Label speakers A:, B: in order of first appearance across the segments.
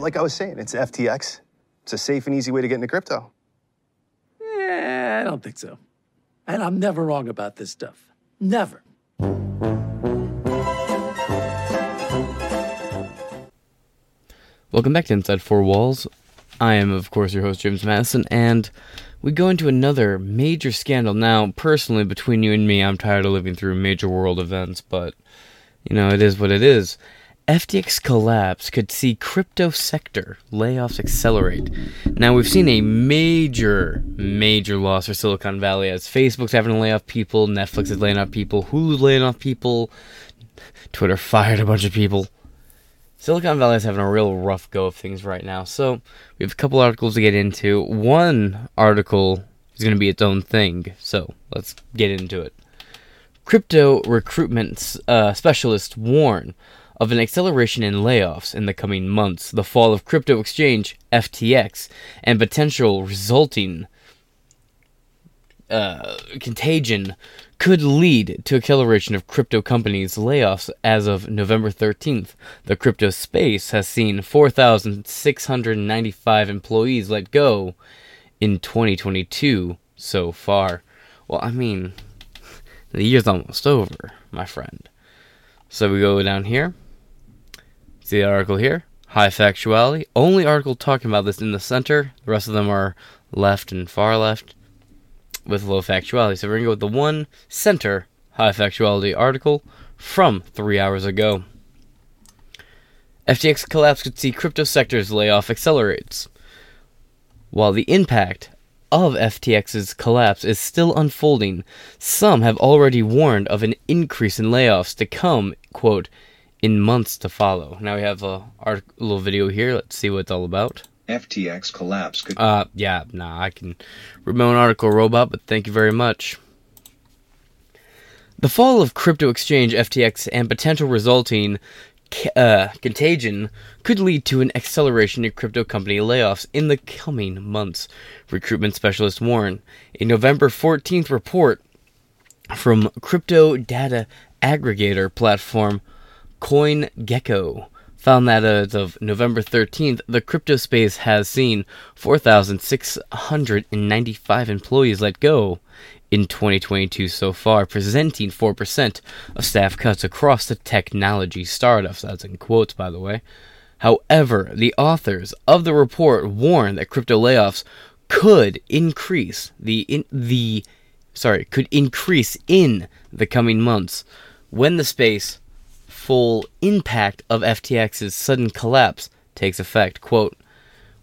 A: like I was saying, it's FTX. It's a safe and easy way to get into crypto.
B: Eh, I don't think so. And I'm never wrong about this stuff. Never.
C: Welcome back to Inside Four Walls. I am, of course, your host, James Madison, and we go into another major scandal. Now, personally, between you and me, I'm tired of living through major world events, but, you know, it is what it is. FTX collapse could see crypto sector layoffs accelerate. Now, we've seen a major, major loss for Silicon Valley as Facebook's having to lay off people, Netflix is laying off people, Hulu's laying off people, Twitter fired a bunch of people. Silicon Valley is having a real rough go of things right now. So we have a couple articles to get into. One article is going to be its own thing. So let's get into it. Crypto recruitment uh, specialists warn of an acceleration in layoffs in the coming months, the fall of crypto exchange FTX, and potential resulting uh, contagion could lead to acceleration of crypto companies' layoffs as of November 13th. The crypto space has seen 4,695 employees let go in 2022 so far. Well, I mean, the year's almost over, my friend. So we go down here. See the article here? High factuality. Only article talking about this in the center. The rest of them are left and far left with low factuality. So we're going to go with the one center high factuality article from three hours ago. FTX collapse could see crypto sector's layoff accelerates. While the impact of FTX's collapse is still unfolding, some have already warned of an increase in layoffs to come, quote, in months to follow. Now we have a, a little video here. Let's see what it's all about.
D: FTX collapse could.
C: Uh, yeah, nah, I can own article, robot, but thank you very much. The fall of crypto exchange FTX and potential resulting uh, contagion could lead to an acceleration in crypto company layoffs in the coming months, recruitment specialists warn. A November 14th report from crypto data aggregator platform CoinGecko found that as of November 13th, the crypto space has seen 4,695 employees let go in 2022 so far, presenting 4% of staff cuts across the technology startups. That's in quotes, by the way. However, the authors of the report warn that crypto layoffs could increase the in the sorry could increase in the coming months when the space full impact of FTX's sudden collapse takes effect. Quote,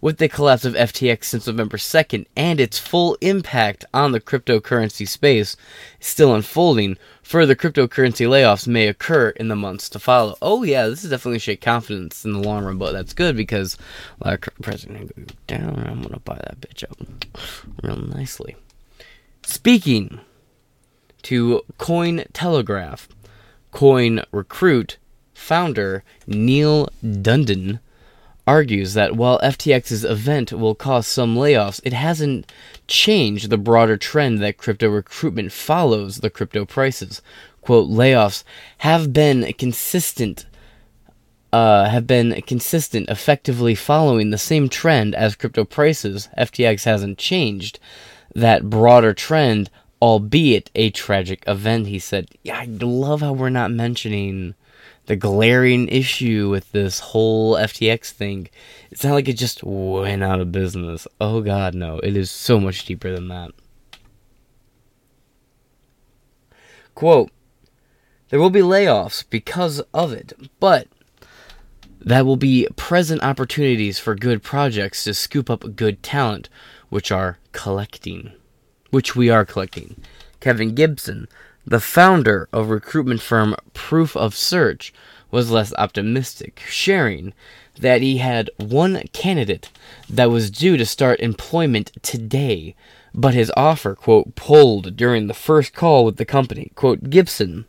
C: with the collapse of FTX since November 2nd and its full impact on the cryptocurrency space still unfolding, further cryptocurrency layoffs may occur in the months to follow. Oh, yeah, this is definitely shake confidence in the long run, but that's good because like president go down, I'm gonna buy that bitch up real nicely. Speaking to Coin Coin Recruit founder Neil Dundon argues that while FTX's event will cause some layoffs, it hasn't changed the broader trend that crypto recruitment follows the crypto prices. Quote, layoffs have been consistent uh, have been consistent, effectively following the same trend as crypto prices. FTX hasn't changed that broader trend albeit a tragic event, he said. Yeah, I love how we're not mentioning the glaring issue with this whole FTX thing. It's not like it just went out of business. Oh god, no. It is so much deeper than that. Quote There will be layoffs because of it, but that will be present opportunities for good projects to scoop up good talent, which are collecting which we are collecting. Kevin Gibson, the founder of recruitment firm Proof of Search, was less optimistic, sharing that he had one candidate that was due to start employment today, but his offer, quote, pulled during the first call with the company. Quote, Gibson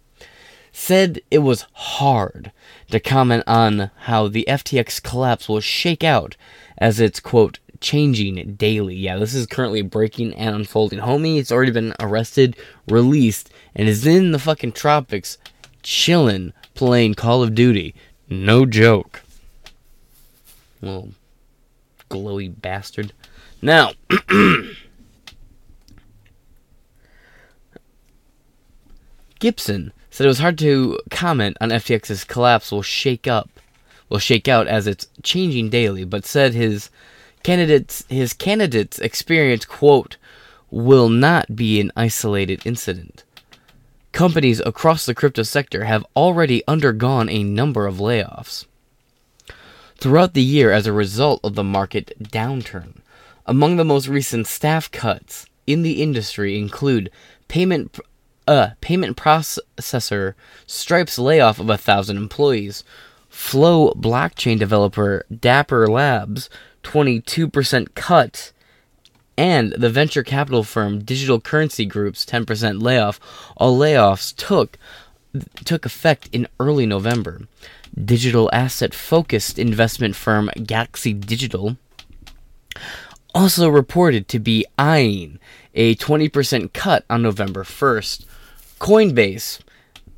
C: said it was hard to comment on how the FTX collapse will shake out as it's, quote, changing daily. Yeah, this is currently breaking and unfolding. Homie, it's already been arrested, released, and is in the fucking tropics, chilling, playing Call of Duty. No joke. Little glowy bastard. Now, Gibson said it was hard to comment on FTX's collapse will shake up, will shake out as it's changing daily, but said his candidates his candidates experience quote will not be an isolated incident. Companies across the crypto sector have already undergone a number of layoffs throughout the year as a result of the market downturn. Among the most recent staff cuts in the industry include payment uh, payment processor Stripe's layoff of a thousand employees, Flow blockchain developer Dapper Labs 22% cut, and the venture capital firm Digital Currency Group's 10% layoff. All layoffs took took effect in early November. Digital asset focused investment firm Galaxy Digital also reported to be eyeing a 20% cut on November 1st. Coinbase.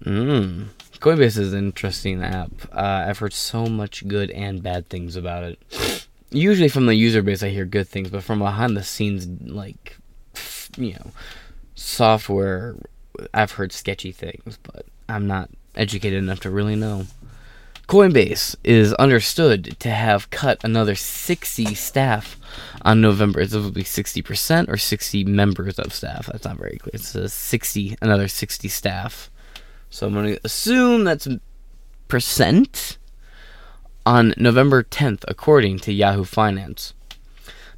C: Mm, Coinbase is an interesting app. Uh, I've heard so much good and bad things about it. Usually from the user base, I hear good things, but from behind the scenes, like, you know, software, I've heard sketchy things, but I'm not educated enough to really know. Coinbase is understood to have cut another 60 staff on November. It's probably 60% or 60 members of staff. That's not very clear. It's a 60, another 60 staff. So I'm going to assume that's percent on November 10th, according to Yahoo Finance.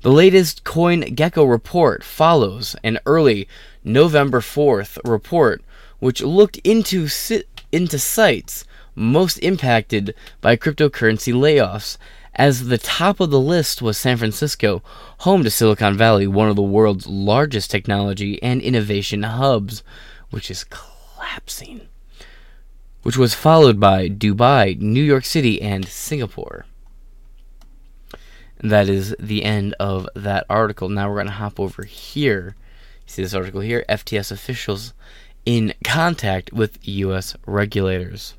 C: The latest CoinGecko report follows an early November 4th report which looked into si- into sites most impacted by cryptocurrency layoffs. As the top of the list was San Francisco, home to Silicon Valley, one of the world's largest technology and innovation hubs, which is collapsing. Which was followed by Dubai, New York City, and Singapore. And that is the end of that article. Now we're going to hop over here. You see this article here? FTX officials in contact with U.S. regulators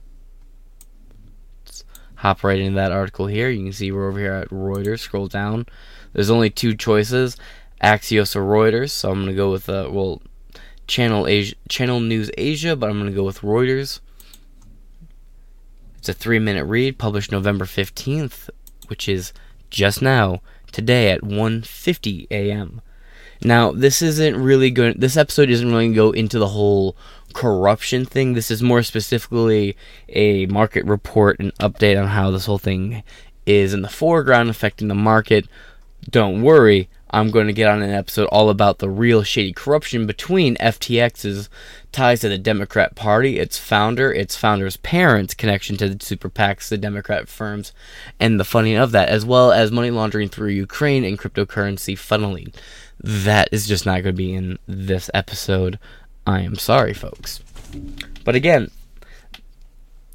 C: Let's hop right into that article here. You can see we're over here at Reuters. Scroll down. There's only two choices: Axios or Reuters. So I'm gonna go with uh, well, Channel Asia, Channel News Asia, but I'm gonna go with Reuters. It's a three-minute read, published November 15th, which is just now, today at 1:50 a.m. Now, this isn't really going. This episode isn't really going to go into the whole corruption thing. This is more specifically a market report and update on how this whole thing is in the foreground affecting the market. Don't worry, I'm going to get on an episode all about the real shady corruption between FTX's ties to the Democrat Party, its founder, its founder's parents' connection to the super PACs, the Democrat firms, and the funding of that, as well as money laundering through Ukraine and cryptocurrency funneling. That is just not going to be in this episode. I am sorry, folks. But again,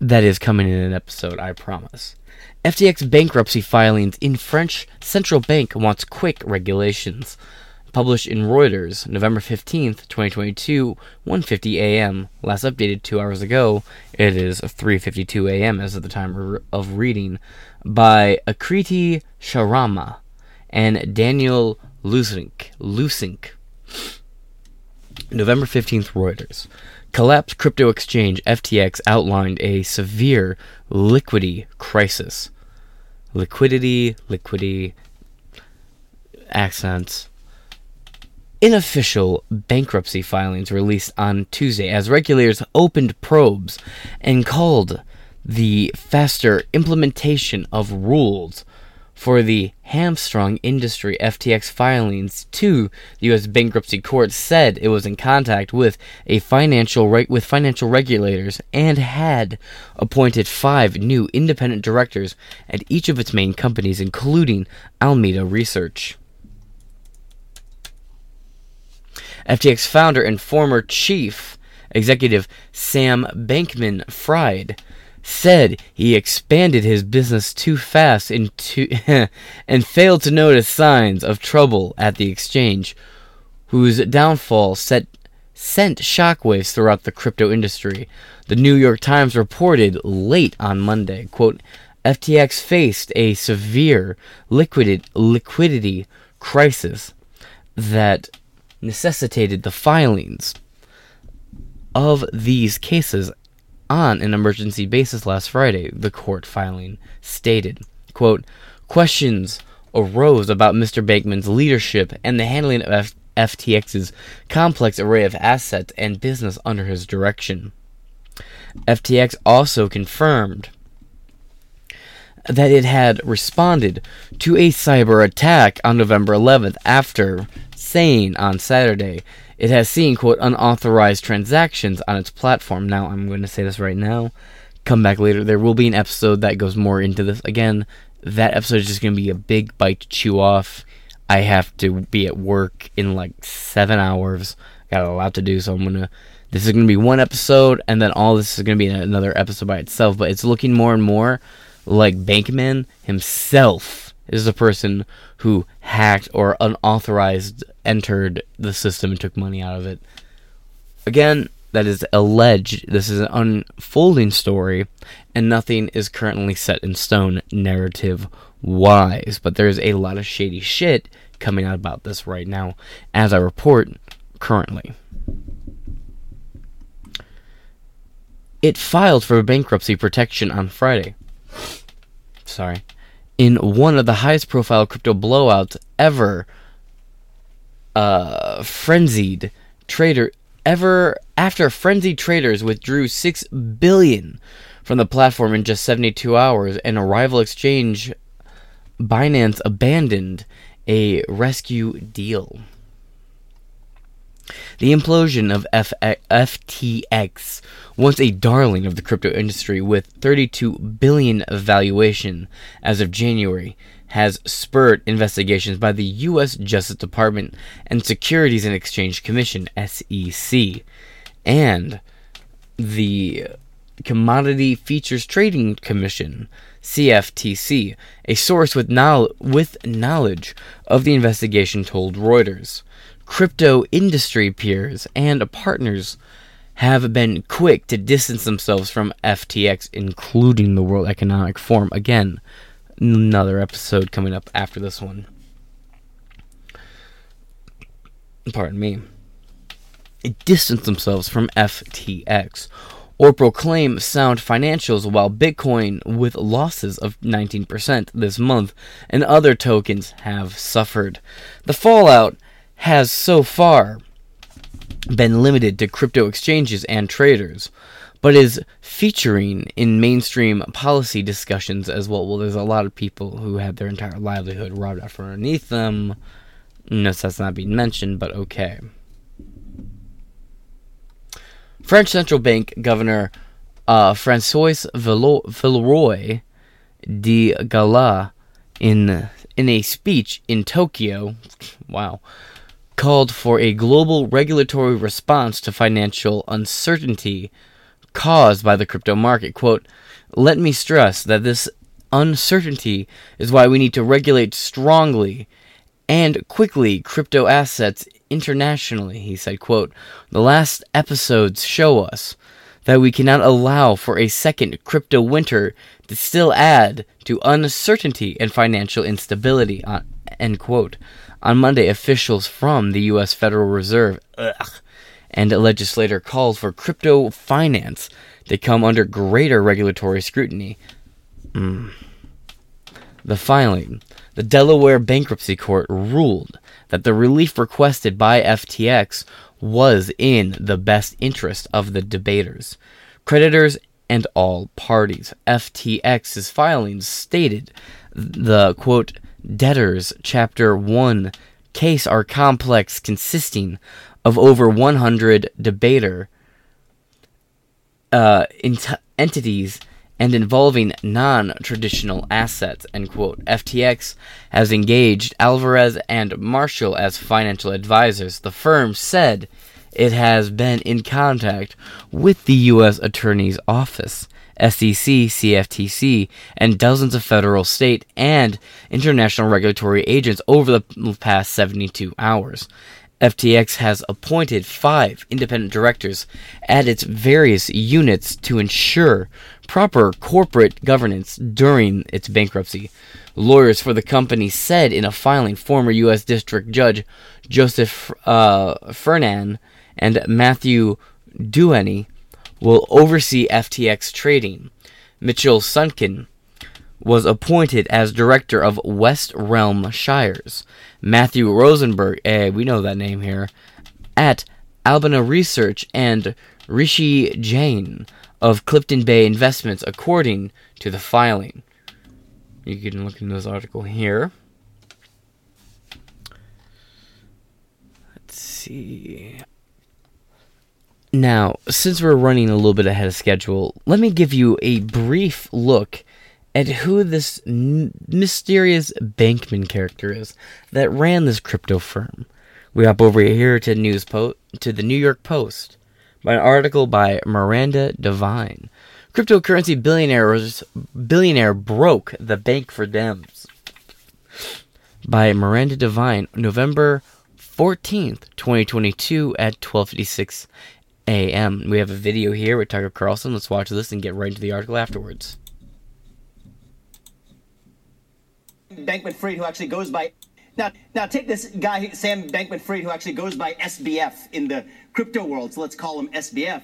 C: that is coming in an episode, I promise. FTX bankruptcy filings in French central bank wants quick regulations. Published in Reuters, November 15th, 2022, 1:50 a.m. Last updated 2 hours ago. It is 3:52 a.m. as of the time of reading by Akriti Sharma and Daniel Lusink. Lusink. November 15th, Reuters. Collapsed crypto exchange FTX outlined a severe liquidity crisis. Liquidity, liquidity, accents. Unofficial bankruptcy filings released on Tuesday as regulators opened probes and called the faster implementation of rules for the hamstrung industry FTX filings to the U.S. bankruptcy court said it was in contact with a financial with financial regulators and had appointed five new independent directors at each of its main companies, including Alameda Research. FTX founder and former chief executive Sam Bankman Fried said he expanded his business too fast and, too and failed to notice signs of trouble at the exchange, whose downfall set, sent shockwaves throughout the crypto industry. The New York Times reported late on Monday, quote, FTX faced a severe liquidity, liquidity crisis that necessitated the filings of these cases on an emergency basis last Friday, the court filing stated. Quote, questions arose about Mr. Bankman's leadership and the handling of F- FTX's complex array of assets and business under his direction. FTX also confirmed that it had responded to a cyber attack on November 11th after saying on Saturday it has seen, quote, unauthorized transactions on its platform. Now, I'm going to say this right now. Come back later. There will be an episode that goes more into this. Again, that episode is just going to be a big bite to chew off. I have to be at work in like seven hours. Got a lot to do, so I'm going to. This is going to be one episode, and then all this is going to be another episode by itself. But it's looking more and more like Bankman himself is the person who hacked or unauthorized entered the system and took money out of it. Again, that is alleged. This is an unfolding story, and nothing is currently set in stone narrative wise. But there's a lot of shady shit coming out about this right now, as I report currently. It filed for bankruptcy protection on Friday. Sorry. In one of the highest profile crypto blowouts ever, uh, frenzied trader ever after frenzied traders withdrew 6 billion from the platform in just 72 hours and a rival exchange Binance abandoned a rescue deal. The implosion of FTX, once a darling of the crypto industry with 32 billion valuation as of January, has spurred investigations by the US Justice Department and Securities and Exchange Commission (SEC) and the Commodity Futures Trading Commission CFTC. A source with, with knowledge of the investigation told Reuters crypto industry peers and partners have been quick to distance themselves from FTX, including the World Economic Forum. Again, another episode coming up after this one. Pardon me. Distance themselves from FTX or proclaim sound financials while Bitcoin with losses of 19% this month and other tokens have suffered. The fallout has so far been limited to crypto exchanges and traders, but is featuring in mainstream policy discussions as well. Well, there's a lot of people who had their entire livelihood robbed out from underneath them. Notice that's not being mentioned, but okay. French Central Bank Governor uh, Francois Villeroy de Galhau, in in a speech in Tokyo, wow, called for a global regulatory response to financial uncertainty caused by the crypto market. Quote, let me stress that this uncertainty is why we need to regulate strongly and quickly crypto assets internationally, he said, quote, The last episodes show us that we cannot allow for a second crypto winter to still add to uncertainty and financial instability, uh, end quote. On Monday, officials from the U.S. Federal Reserve ugh, and a legislator called for crypto finance to come under greater regulatory scrutiny. Mm. The filing, the Delaware Bankruptcy Court ruled that the relief requested by FTX was in the best interest of the debaters, creditors, and all parties. FTX's filings stated the quote Debtors, Chapter 1 case are complex, consisting of over 100 debater uh, ent- entities and involving non-traditional assets. End quote. FTX has engaged Alvarez and Marshall as financial advisors. The firm said it has been in contact with the U.S. Attorney's Office SEC, CFTC, and dozens of federal, state, and international regulatory agents over the past 72 hours. FTX has appointed five independent directors at its various units to ensure proper corporate governance during its bankruptcy. Lawyers for the company said in a filing former U.S. District Judge Joseph uh, Farnan and Matthew Doheny will oversee FTX trading. Mitchell Sonkin was appointed as director of West Realm Shires. Matthew Rosenberg, eh, we know that name here, at Alameda Research and Rishi Jain of Clifton Bay Investments, according to the filing. You can look in this article here. Let's see. Now, since we're running a little bit ahead of schedule, let me give you a brief look at who this n- mysterious Bankman character is that ran this crypto firm. We hop over here to news po- to the New York Post by an article by Miranda Devine. Cryptocurrency billionaires billionaire broke the bank for Dems. By Miranda Devine, November 14th, 2022 at 12:56 a.m. We have a video here with Tucker Carlson. Let's watch this and get right into the article afterwards.
E: Bankman Fried, who actually goes by. Now, now take this guy, Sam Bankman Fried, who actually goes by SBF in the crypto world, so let's call him SBF.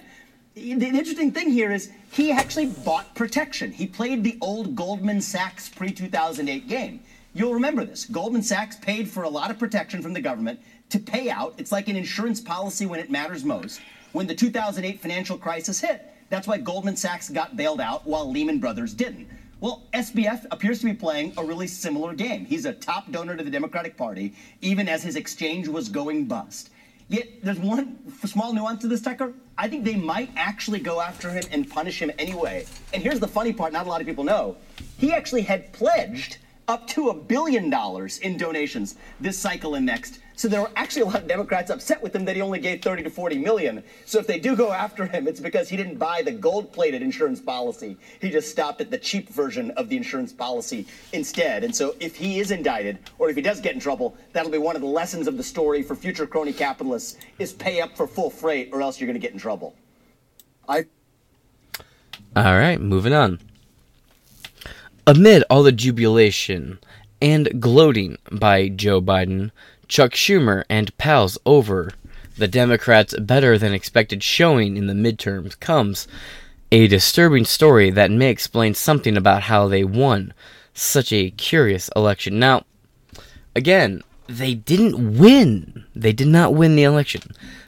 E: The interesting thing here is he actually bought protection. He played the old Goldman Sachs pre 2008 game. You'll remember this. Goldman Sachs paid for a lot of protection from the government to pay out. It's like an insurance policy when it matters most. When the 2008 financial crisis hit, that's why Goldman Sachs got bailed out while Lehman Brothers didn't. Well, SBF appears to be playing a really similar game. He's a top donor to the Democratic Party, even as his exchange was going bust. Yet there's one small nuance to this, Tucker. I think they might actually go after him and punish him anyway. And here's the funny part not a lot of people know. He actually had pledged up to a billion dollars in donations this cycle and next. So there were actually a lot of Democrats upset with him that he only gave 30 to 40 million. So if they do go after him, it's because he didn't buy the gold-plated insurance policy. He just stopped at the cheap version of the insurance policy instead. And so if he is indicted, or if he does get in trouble, that'll be one of the lessons of the story for future crony capitalists is pay up for full freight or else you're going to get in trouble.
A: I
C: All right, moving on. Amid all the jubilation and gloating by Joe Biden, Chuck Schumer, and pals over the Democrats' better than expected showing in the midterms comes a disturbing story that may explain something about how they won such a curious election. Now, again, they didn't win. They did not win the election.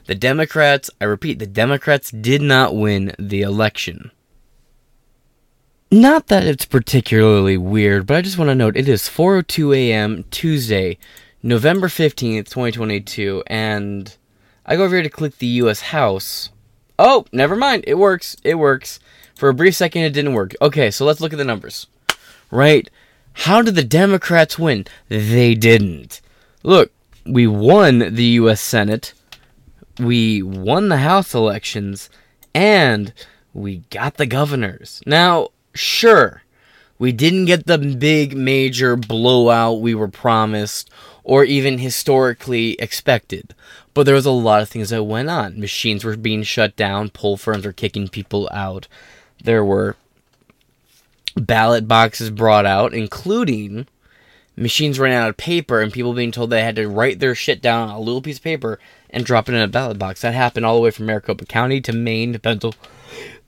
C: The Democrats, I repeat, the Democrats did not win the election. Not that it's particularly weird, but I just want to note it is 4:02 a.m. Tuesday, November 15th, 2022, and I go over here to click the US House. Oh, never mind. It works. It works. For a brief second it didn't work. Okay, so let's look at the numbers. Right? How did the Democrats win? They didn't. Look, we won the US Senate. We won the House elections and we got the governors. Now, sure, we didn't get the big major blowout we were promised or even historically expected. But there was a lot of things that went on. Machines were being shut down, poll firms were kicking people out. There were ballot boxes brought out, including machines running out of paper and people being told they had to write their shit down on a little piece of paper and drop it in a ballot box. That happened all the way from Maricopa County to Maine to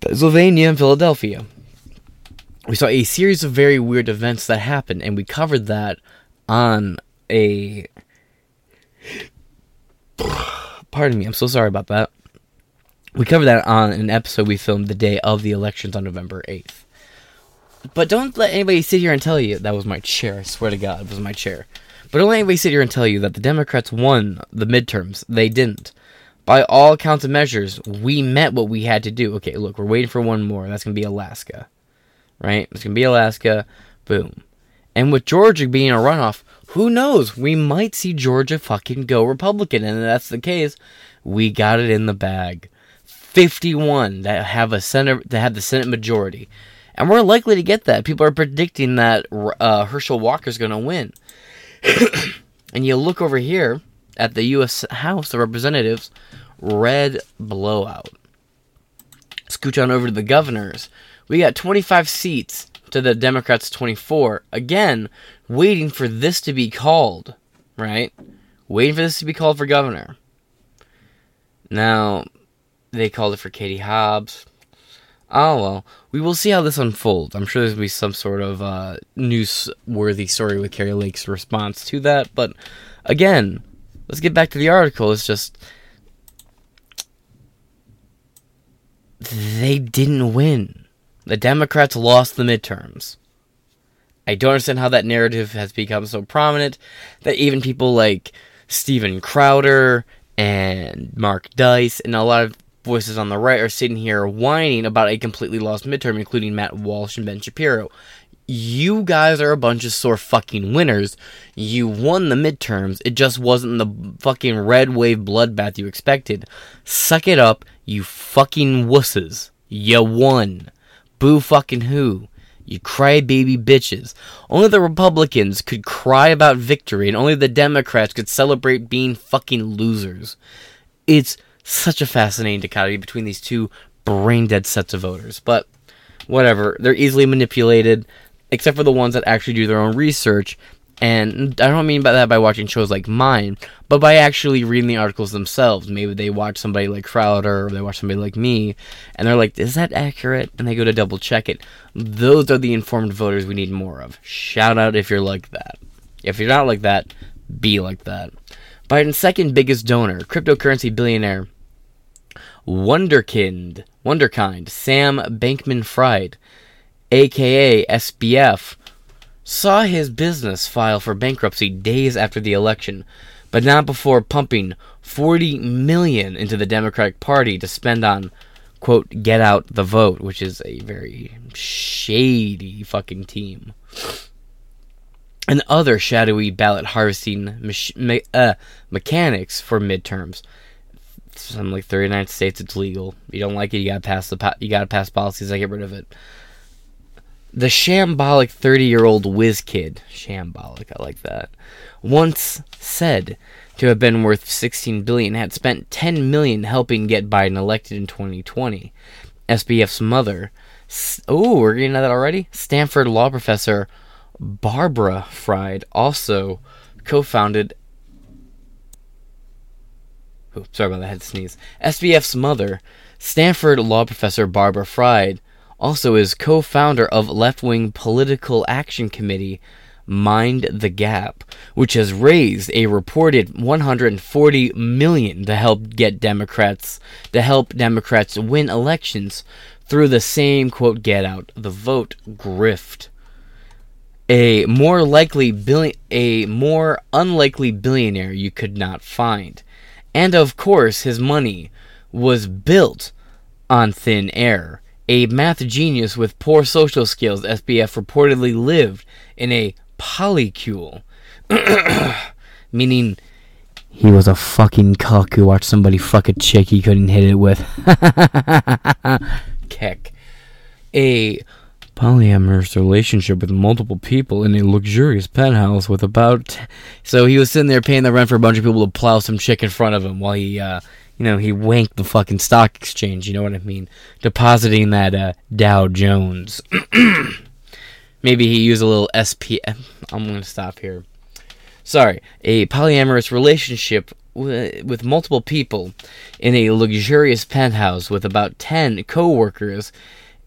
C: Pennsylvania and Philadelphia. We saw a series of very weird events that happened, and we covered that on a. Pardon me, I'm so sorry about that. We covered that on an episode we filmed the day of the elections on November 8th. But don't let anybody sit here and tell you that was my chair. I swear to God, it was my chair. But don't let anybody sit here and tell you that the Democrats won the midterms. They didn't. By all counts and measures, we met what we had to do. Okay, look, we're waiting for one more. That's going to be Alaska. Right? It's going to be Alaska. Boom. And with Georgia being a runoff, who knows? We might see Georgia fucking go Republican. And if that's the case, we got it in the bag. 51 that have a Senate that have the Senate majority. And we're likely to get that. People are predicting that uh, Herschel Walker's going to win. and you look over here at the U.S. House of Representatives, red blowout. Scooch on over to the governors. We got 25 seats to the Democrats' 24. Again, waiting for this to be called, right? Waiting for this to be called for governor. Now, they called it for Katie Hobbs. Oh well, we will see how this unfolds. I'm sure there's gonna be some sort of uh, newsworthy story with Kari Lake's response to that. But again, let's get back to the article. It's just they didn't win. The Democrats lost the midterms. I don't understand how that narrative has become so prominent that even people like Steven Crowder and Mark Dice and a lot of voices on the right are sitting here whining about a completely lost midterm, including Matt Walsh and Ben Shapiro. You guys are a bunch of sore fucking winners. You won the midterms. It just wasn't the fucking red wave bloodbath you expected. Suck it up, you fucking wusses. You won. Boo fucking who? You crybaby bitches. Only the Republicans could cry about victory, and only the Democrats could celebrate being fucking losers. It's such a fascinating dichotomy between these two brain dead sets of voters. But whatever, they're easily manipulated, except for the ones that actually do their own research. And I don't mean by that by watching shows like mine, but by actually reading the articles themselves. Maybe they watch somebody like Crowder or they watch somebody like me, and they're like, is that accurate? And they go to double check it. Those are the informed voters we need more of. Shout out if you're like that. If you're not like that, be like that. Biden's second biggest donor, cryptocurrency billionaire Wonderkind, Wonderkind, Sam Bankman Fried, aka SBF, saw his business file for bankruptcy days after the election, but not before pumping 40 million into the Democratic Party to spend on quote get out the vote, which is a very shady fucking team. And other shadowy ballot harvesting mach- me- uh, mechanics for midterms. Some like 39 states it's legal. You don't like it, you gotta pass the po- you gotta pass policies that get rid of it the shambolic 30 year old whiz kid, shambolic, I like that, once said to have been worth 16 billion had spent 10 million helping get Biden elected in 2020. SBF's mother, oh, we're getting at that already? Stanford law professor Barbara Fried also co founded. Oh, sorry about that, I had to sneeze. SBF's mother, Stanford law professor Barbara Fried, also is co-founder of left-wing political action committee Mind the Gap, which has raised a reported 140 million to help get Democrats to help Democrats win elections through the same quote get out the vote grift. A more likely billion a more unlikely billionaire you could not find. And of course his money was built on thin air a math genius with poor social skills, SBF reportedly lived in a polycule. Meaning he was a fucking cuck who watched somebody fuck a chick he couldn't hit it with. Keck. A polyamorous relationship with multiple people in a luxurious penthouse with about. So he was sitting there paying the rent for a bunch of people to plow some chick in front of him while he uh, you know, he wanked the fucking stock exchange, you know what I mean? Depositing that uh, Dow Jones. Maybe he used a little SPF. I'm going to stop here. Sorry. A polyamorous relationship with multiple people in a luxurious penthouse with about 10 co workers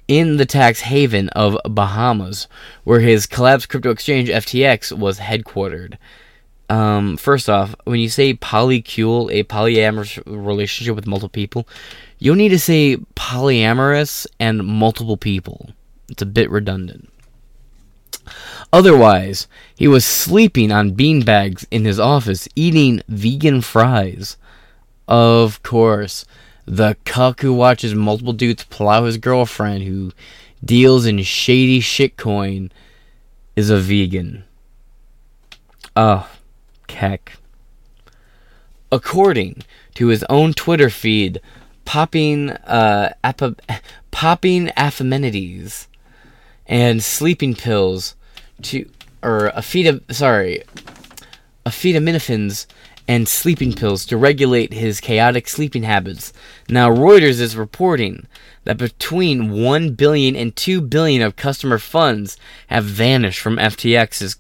C: in the tax haven of Bahamas, where his collapsed crypto exchange FTX was headquartered. Um, first off, when you say polycule, a polyamorous relationship with multiple people, you'll need to say polyamorous and multiple people. It's a bit redundant. Otherwise, he was sleeping on beanbags in his office, eating vegan fries. Of course, the cuck who watches multiple dudes plow his girlfriend who deals in shady shitcoin is a vegan. Oh, Keck. According to his own Twitter feed, popping uh, popping Afamenides and sleeping pills to or a feed of sorry acetaminophen and sleeping pills to regulate his chaotic sleeping habits. Now, Reuters is reporting that between 1 billion and 2 billion of customer funds have vanished from FTX's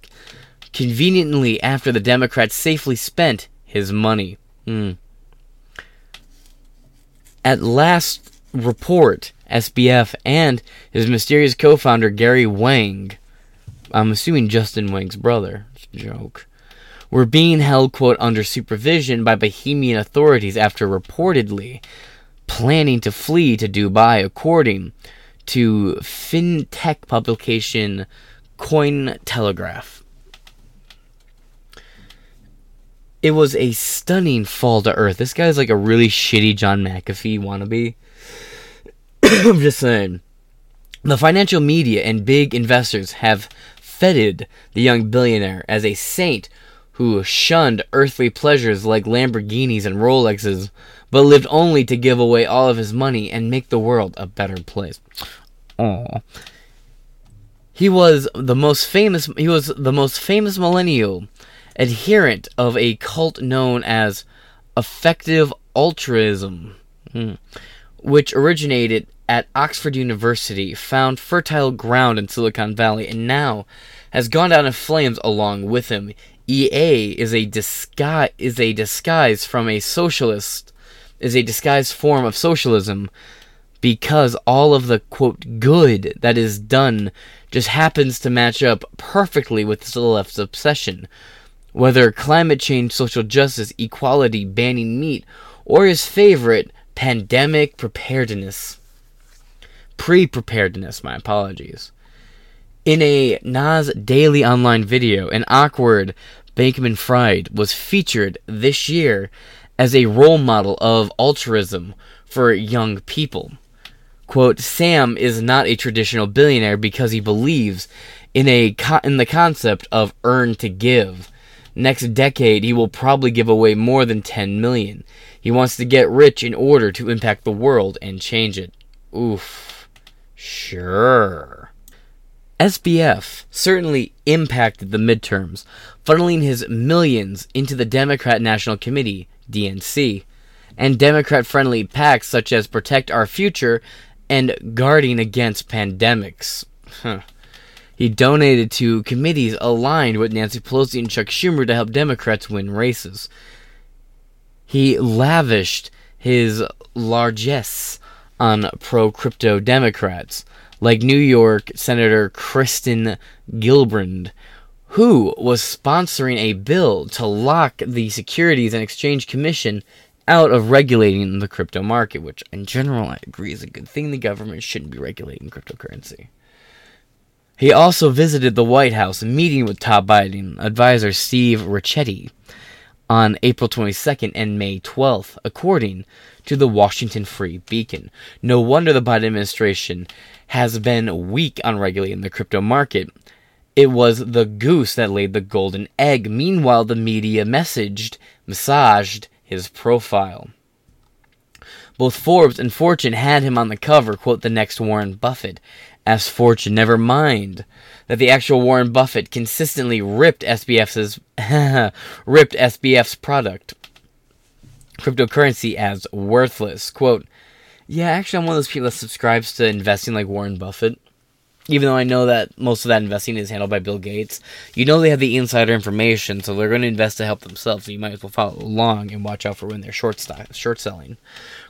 C: conveniently after the Democrats safely spent his money. Hmm. At last report, SBF and his mysterious co-founder Gary Wang, I'm assuming Justin Wang's brother, joke, were being held quote under supervision by Bahamian authorities after reportedly planning to flee to Dubai, according to fintech publication Cointelegraph. It was a stunning fall to earth. This guy's like a really shitty John McAfee wannabe. I'm just saying. The financial media and big investors have feted the young billionaire as a saint who shunned earthly pleasures like Lamborghinis and Rolexes, but lived only to give away all of his money and make the world a better place. Aww. He was the most famous he was the most famous millennial adherent of a cult known as effective altruism, hmm, which originated at Oxford University, found fertile ground in Silicon Valley, and now has gone down in flames along with him. EA is a disguise is a disguise from a socialist is a disguised form of socialism because all of the quote good that is done just happens to match up perfectly with the left's obsession. Whether climate change, social justice, equality, banning meat, or his favorite, pandemic preparedness. Pre preparedness, my apologies. In a Nas Daily Online video, an awkward Bankman Fried was featured this year as a role model of altruism for young people. Quote, Sam is not a traditional billionaire because he believes in a co- in the concept of earn to give. Next decade, he will probably give away more than 10 million. He wants to get rich in order to impact the world and change it. Oof. Sure. SBF certainly impacted the midterms, funneling his millions into the Democrat National Committee, DNC, and Democrat friendly PACs such as Protect Our Future and Guarding Against Pandemics. Huh. He donated to committees aligned with Nancy Pelosi and Chuck Schumer to help Democrats win races. He lavished his largesse on pro crypto Democrats like New York Senator Kirsten Gillibrand, who was sponsoring a bill to lock the Securities and Exchange Commission out of regulating the crypto market, which in general I agree is a good thing. The government shouldn't be regulating cryptocurrency. He also visited the White House, meeting with top Biden advisor Steve Ricchetti on April 22nd and May 12th, according to the Washington Free Beacon. No wonder the Biden administration has been weak on regulating the crypto market. It was the goose that laid the golden egg. Meanwhile, the media messaged, massaged his profile. Both Forbes and Fortune had him on the cover, quote, the next Warren Buffett. As Fortune, never mind that the actual Warren Buffett consistently ripped SBF's ripped SBF's product cryptocurrency as worthless. Quote, yeah, actually, I'm one of those people that subscribes to investing like Warren Buffett. Even though I know that most of that investing is handled by Bill Gates, you know they have the insider information, so they're going to invest to help themselves. So you might as well follow along and watch out for when they're short st- short selling.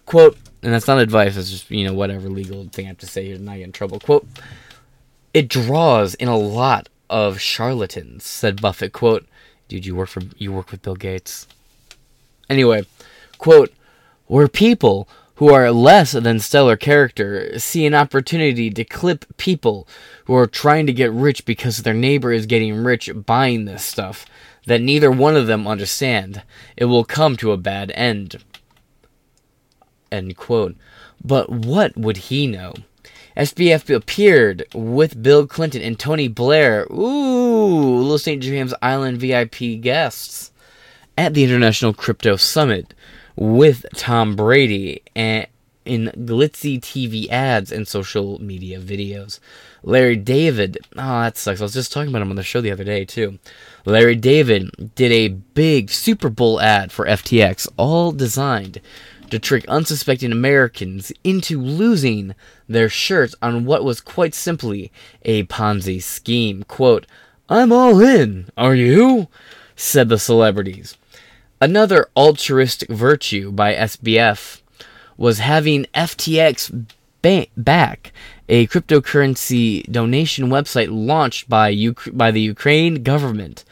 C: Quote, and that's not advice. It's just you know whatever legal thing I have to say here to not get in trouble. Quote, it draws in a lot of charlatans," said Buffett. Quote, "Dude, you work for you work with Bill Gates." Anyway, quote, "Where people who are less than stellar character see an opportunity to clip people who are trying to get rich because their neighbor is getting rich buying this stuff that neither one of them understand. It will come to a bad end. End quote. But what would he know? SBF appeared with Bill Clinton and Tony Blair, ooh, Little St. James Island VIP guests, at the International Crypto Summit with Tom Brady and in glitzy TV ads and social media videos. Larry David, oh, that sucks. I was just talking about him on the show the other day, too. Larry David did a big Super Bowl ad for FTX, all designed to trick unsuspecting Americans into losing their shirts on what was quite simply a Ponzi scheme. Quote, I'm all in, are you? said the celebrities. Another altruistic virtue by SBF was having FTX ba- back, a cryptocurrency donation website launched by, Uk- by the Ukraine government.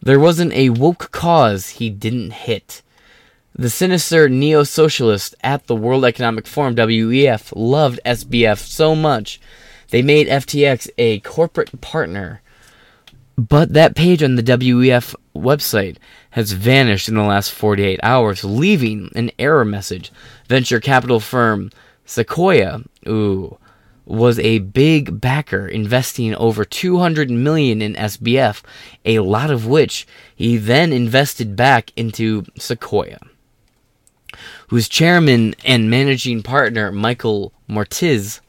C: There wasn't a woke cause he didn't hit. The sinister neo socialists at the World Economic Forum, WEF, loved SBF so much they made FTX a corporate partner. But that page on the WEF website has vanished in the last 48 hours, leaving an error message. Venture capital firm Sequoia, ooh, was a big backer, investing over 200 million in SBF, a lot of which he then invested back into Sequoia whose chairman and managing partner, Michael Moritz,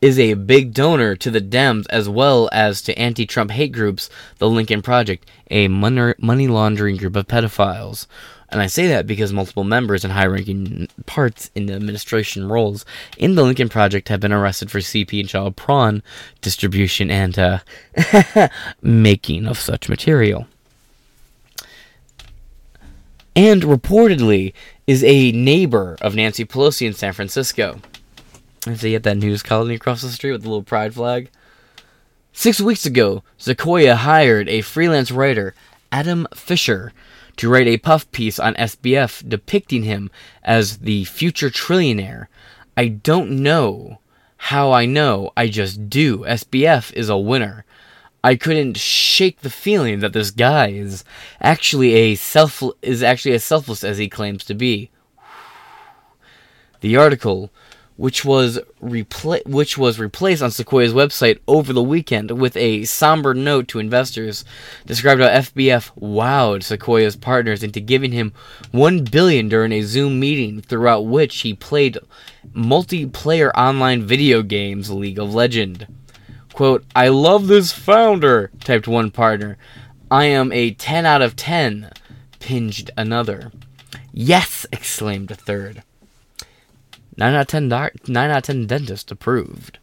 C: is a big donor to the Dems as well as to anti Trump hate groups, the Lincoln Project, a money laundering group of pedophiles. And I say that because multiple members and high ranking parts in the administration roles in the Lincoln Project have been arrested for CP and child prawn distribution and uh, making of such material. And reportedly, is a neighbor of Nancy Pelosi in San Francisco. So you have that news colony across the street with the little pride flag. Six weeks ago, Sequoia hired a freelance writer, Adam Fisher, to write a puff piece on SBF depicting him as the future trillionaire. I don't know how I know, I just do. SBF is a winner. I couldn't shake the feeling that this guy is actually a self is actually as selfless as he claims to be. The article, which was repla- which was replaced on Sequoia's website over the weekend with a somber note to investors, described how FBF wowed Sequoia's partners into giving him one billion during a Zoom meeting throughout which he played multiplayer online video games League of Legend. Quote, I love this founder, typed one partner. I am a 10 out of 10, pinged another. Yes, exclaimed a third. 9 out of 10, doc- 9 out of 10 dentist approved.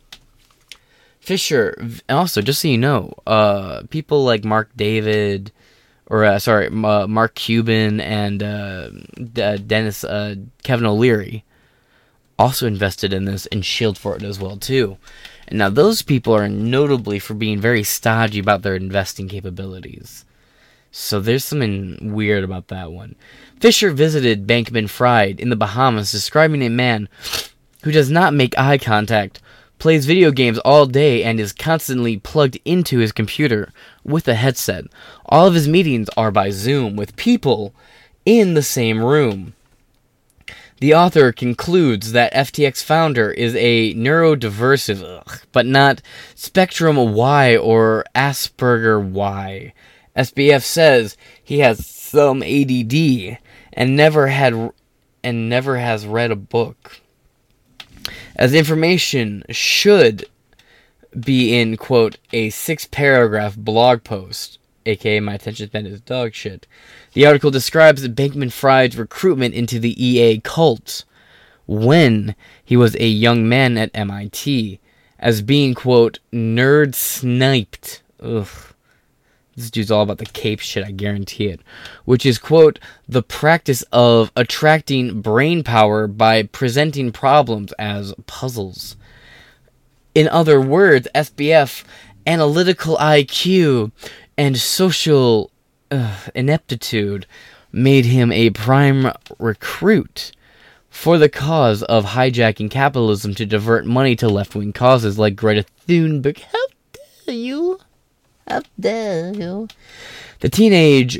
C: Fisher, also, just so you know, uh, people like Mark David, or uh, sorry, uh, Mark Cuban and uh, D- Dennis uh, Kevin O'Leary also invested in this and shielded for it as well too. And now those people are notably for being very stodgy about their investing capabilities. So there's something weird about that one. Fisher visited Bankman Fried in the Bahamas, describing a man who does not make eye contact, plays video games all day, and is constantly plugged into his computer with a headset. All of his meetings are by Zoom with people in the same room. The author concludes that FTX founder is a neurodiversive, ugh, but not Spectrum Y or Asperger Y. SBF says he has some ADD and never had and never has read a book. As information should be in quote a six paragraph blog post, aka my attention span is dog shit. The article describes Bankman Fried's recruitment into the EA cult when he was a young man at MIT as being, quote, nerd sniped. Ugh. This dude's all about the cape shit, I guarantee it. Which is, quote, the practice of attracting brain power by presenting problems as puzzles. In other words, SBF, analytical IQ, and social uh, ineptitude made him a prime recruit for the cause of hijacking capitalism to divert money to left wing causes like Greta Thunberg. How dare you? How dare you? The teenage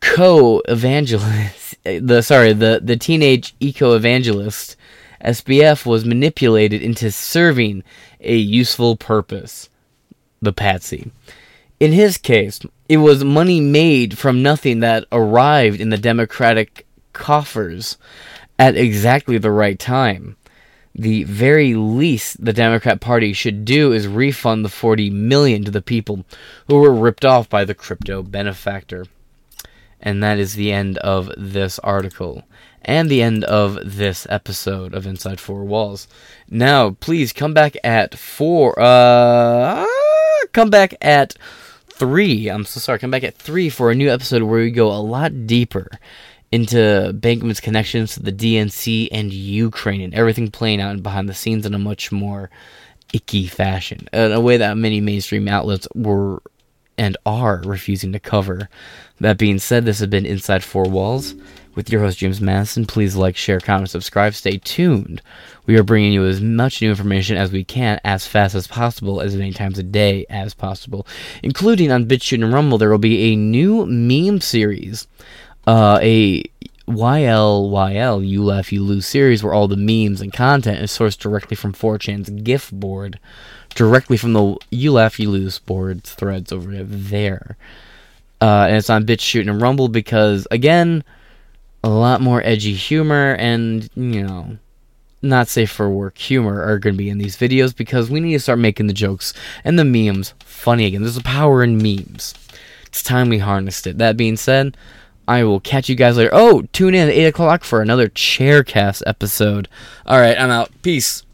C: co evangelist, eh, the sorry, the, the teenage eco evangelist, SBF was manipulated into serving a useful purpose. The patsy. In his case, it was money made from nothing that arrived in the Democratic coffers at exactly the right time. The very least the Democrat Party should do is refund the 40 million to the people who were ripped off by the crypto benefactor. And that is the end of this article and the end of this episode of Inside Four Walls. Now, please come back at four. Uh, come back at three. I'm so sorry. Come back at three for a new episode where we go a lot deeper into Bankman's connections to the DNC and Ukraine and everything playing out behind the scenes in a much more icky fashion, in a way that many mainstream outlets were and are refusing to cover. That being said, this has been Inside Four Walls with your host James Madison. Please like, share, comment, subscribe. Stay tuned. We are bringing you as much new information as we can, as fast as possible, as many times a day as possible, including on BitChute and Rumble. There will be a new meme series, uh, a YLYL, You Laugh, You Lose series, where all the memes and content is sourced directly from 4chan's GIF board, directly from the You Laugh, You Lose board threads over there. Uh, and it's on BitChute and Rumble because, again, a lot more edgy humor and, you know, not safe for work humor are going to be in these videos because we need to start making the jokes and the memes funny again. There's a power in memes. It's time we harnessed it. That being said, I will catch you guys later. Oh, tune in at 8 o'clock for another Chaircast episode. All right, I'm out. Peace.